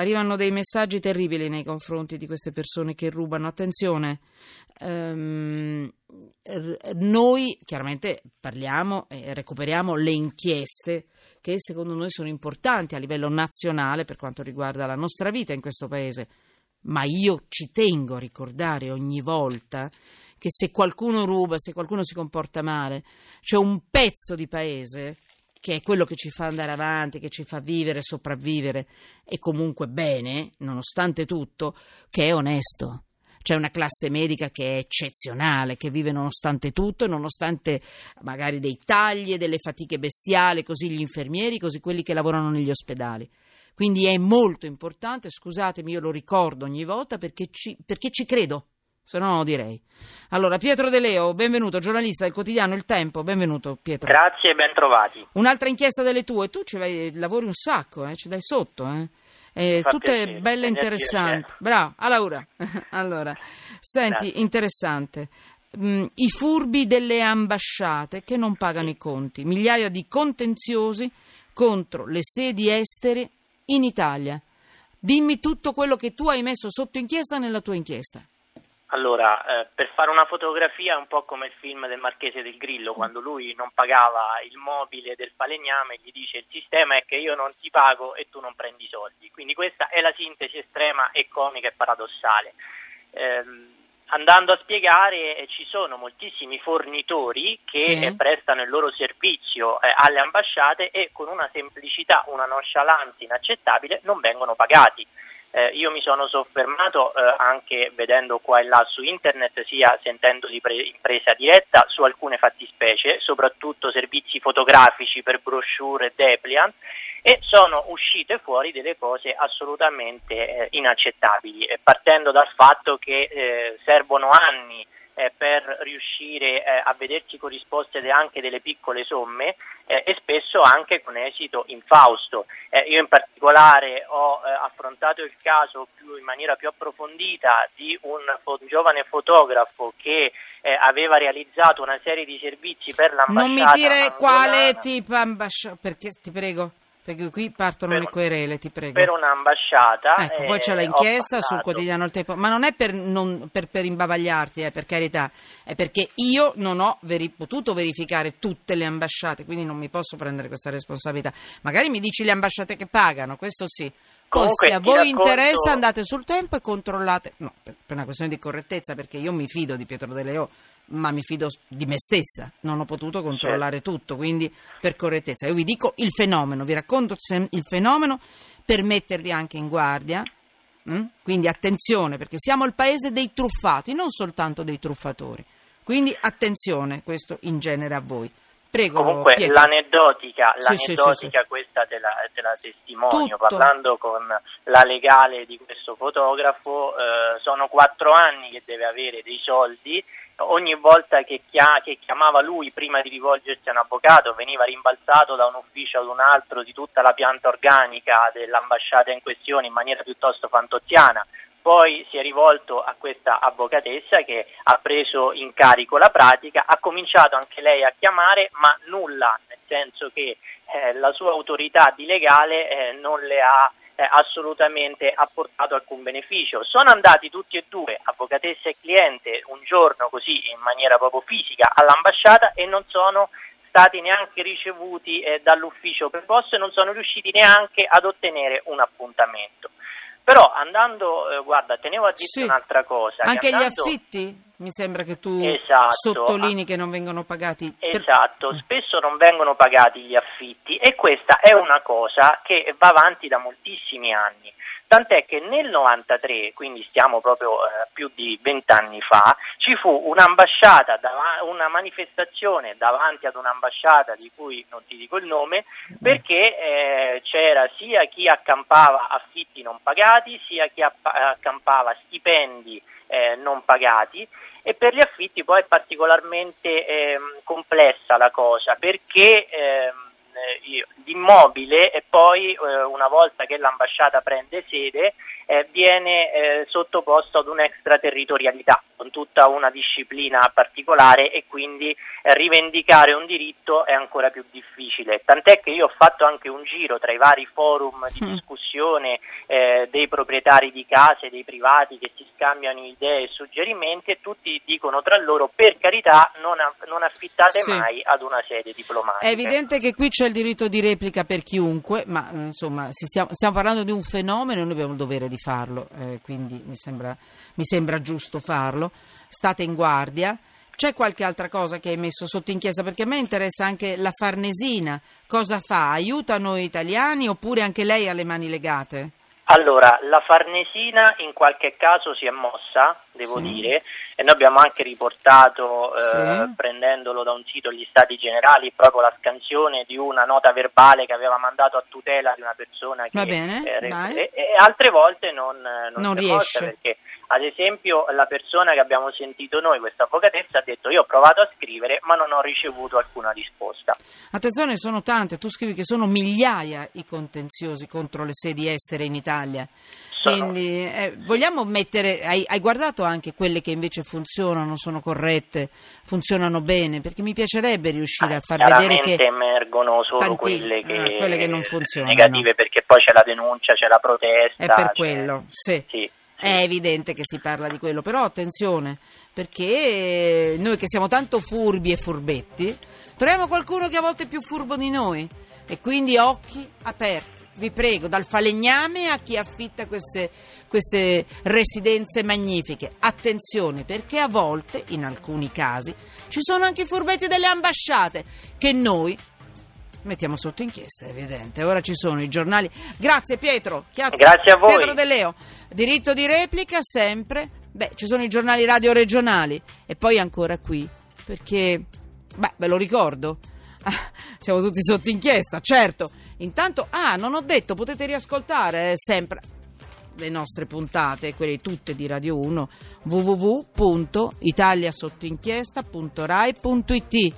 arrivano dei messaggi terribili nei confronti di queste persone che rubano. Attenzione, ehm, noi chiaramente parliamo e recuperiamo le inchieste che secondo noi sono importanti a livello nazionale per quanto riguarda la nostra vita in questo paese. Ma io ci tengo a ricordare ogni volta che se qualcuno ruba, se qualcuno si comporta male, c'è un pezzo di paese che è quello che ci fa andare avanti, che ci fa vivere, sopravvivere e comunque bene, nonostante tutto, che è onesto. C'è una classe medica che è eccezionale, che vive nonostante tutto, nonostante magari dei tagli e delle fatiche bestiali, così gli infermieri, così quelli che lavorano negli ospedali. Quindi è molto importante, scusatemi, io lo ricordo ogni volta perché ci, perché ci credo se no lo direi. Allora, Pietro De Leo, benvenuto, giornalista del quotidiano Il Tempo, benvenuto Pietro. Grazie e ben trovati. Un'altra inchiesta delle tue, tu ci vai, lavori un sacco, eh, ci dai sotto, eh. Eh, tutte piacere, belle e interessanti. Bravo, a Laura. allora, senti, Grazie. interessante. Mm, I furbi delle ambasciate che non pagano i conti, migliaia di contenziosi contro le sedi estere in Italia. Dimmi tutto quello che tu hai messo sotto inchiesta nella tua inchiesta. Allora, eh, per fare una fotografia è un po' come il film del Marchese del Grillo, quando lui non pagava il mobile del falegname, gli dice il sistema è che io non ti pago e tu non prendi i soldi. Quindi questa è la sintesi estrema e comica e paradossale. Eh, andando a spiegare, eh, ci sono moltissimi fornitori che sì. Eh, prestano il loro servizio eh, alle ambasciate e con una semplicità, una nonchalance inaccettabile non vengono pagati. Eh, io mi sono soffermato eh, anche vedendo qua e là su internet, sia sentendo di pre- impresa diretta, su alcune fattispecie, soprattutto servizi fotografici per brochure e depliant, e sono uscite fuori delle cose assolutamente eh, inaccettabili, partendo dal fatto che eh, servono anni eh, per riuscire eh, a vedersi corrisposte anche delle piccole somme eh, e spesso anche con esito infausto. Eh, io in particolare ho eh, affrontato il caso più, in maniera più approfondita di un, un giovane fotografo che eh, aveva realizzato una serie di servizi per l'ambasciata. Non mi dire angolana. quale tipo ambasciata, perché ti prego. Perché qui partono per, le querele, ti prego. Per un'ambasciata. Ecco, poi c'è l'inchiesta sul quotidiano Il Tempo, ma non è per, non, per, per imbavagliarti, eh, per carità, è perché io non ho veri, potuto verificare tutte le ambasciate, quindi non mi posso prendere questa responsabilità. Magari mi dici le ambasciate che pagano, questo sì. Comunque, se a voi racconto... interessa andate sul tempo e controllate, no, per, per una questione di correttezza, perché io mi fido di Pietro De Leo ma mi fido di me stessa, non ho potuto controllare certo. tutto, quindi per correttezza. Io vi dico il fenomeno, vi racconto il fenomeno per mettervi anche in guardia. Hm? Quindi attenzione, perché siamo il paese dei truffati, non soltanto dei truffatori. Quindi attenzione, questo in genere a voi. Prego, Comunque Pietro. l'aneddotica, sì, l'aneddotica sì, sì, questa te la, te la testimonio, Tutto. parlando con la legale di questo fotografo, eh, sono quattro anni che deve avere dei soldi ogni volta che, chiamava lui prima di rivolgersi a un avvocato veniva rimbalzato da un ufficio ad un altro di tutta la pianta organica dell'ambasciata in questione in maniera piuttosto fantoziana. Poi si è rivolto a questa avvocatessa che ha preso in carico la pratica, ha cominciato anche lei a chiamare, ma nulla, nel senso che eh, la sua autorità di legale eh, non le ha eh, assolutamente apportato alcun beneficio. Sono andati tutti e due, avvocatessa e cliente, un giorno così in maniera proprio fisica all'ambasciata e non sono stati neanche ricevuti eh, dall'ufficio preposto e non sono riusciti neanche ad ottenere un appuntamento. Però andando, eh, guarda, tenevo a dire sì. un'altra cosa. Anche andando... gli affitti? Mi sembra che tu esatto, sottolinei che non vengono pagati. Esatto, per... spesso non vengono pagati gli affitti e questa è una cosa che va avanti da moltissimi anni. Tant'è che nel 93, quindi stiamo proprio eh, più di vent'anni fa, ci fu un'ambasciata, una manifestazione davanti ad un'ambasciata di cui non ti dico il nome, perché eh, c'era sia chi accampava affitti non pagati, sia chi accampava stipendi eh, non pagati e per gli affitti poi è particolarmente ehm, complessa la cosa perché ehm, eh, l'immobile e poi eh, una volta che l'ambasciata prende sede eh, viene eh, sottoposto ad un'extraterritorialità con tutta una disciplina particolare e quindi eh, rivendicare un diritto è ancora più difficile. Tant'è che io ho fatto anche un giro tra i vari forum di mm. discussione eh, dei proprietari di case, dei privati che si scambiano idee e suggerimenti e tutti dicono tra loro per carità non, non affittate sì. mai ad una sede diplomatica. È evidente che qui c'è il diritto di replica per chiunque, ma insomma stiamo, stiamo, parlando di un fenomeno e noi abbiamo il dovere di farlo, eh, quindi mi sembra, mi sembra giusto farlo. State in guardia. C'è qualche altra cosa che hai messo sotto inchiesta? Perché a me interessa anche la Farnesina. Cosa fa? Aiuta noi italiani oppure anche lei ha le mani legate? Allora, la Farnesina in qualche caso si è mossa, devo sì. dire, e noi abbiamo anche riportato, eh, sì. prendendolo da un sito gli stati generali, proprio la scansione di una nota verbale che aveva mandato a tutela di una persona che... Va bene, eh, e, e, altre volte non, non, non riesce. perché ad esempio la persona che abbiamo sentito noi, questa avvocatessa, ha detto io ho provato a scrivere ma non ho ricevuto alcuna risposta. Attenzione, sono tante, tu scrivi che sono migliaia i contenziosi contro le sedi estere in Italia. Quindi eh, vogliamo mettere, hai, hai, guardato anche quelle che invece funzionano, sono corrette, funzionano bene, perché mi piacerebbe riuscire a far vedere che emergono solo tanti, quelle, che, ah, quelle che non funzionano. Negative perché poi c'è la denuncia, c'è la protesta. È per quello, sì. sì. È evidente che si parla di quello, però attenzione, perché noi che siamo tanto furbi e furbetti, troviamo qualcuno che a volte è più furbo di noi. E quindi occhi aperti, vi prego, dal falegname a chi affitta queste, queste residenze magnifiche. Attenzione, perché a volte, in alcuni casi, ci sono anche i furbetti delle ambasciate che noi mettiamo sotto inchiesta, è evidente. Ora ci sono i giornali. Grazie Pietro. Chiazza. Grazie a voi. Pietro De Leo. Diritto di replica sempre. Beh, ci sono i giornali radio regionali e poi ancora qui, perché beh, ve lo ricordo. Siamo tutti sotto inchiesta, certo. Intanto, ah, non ho detto, potete riascoltare eh, sempre le nostre puntate, quelle tutte di Radio 1, www.italiasottoinchiesta.rai.it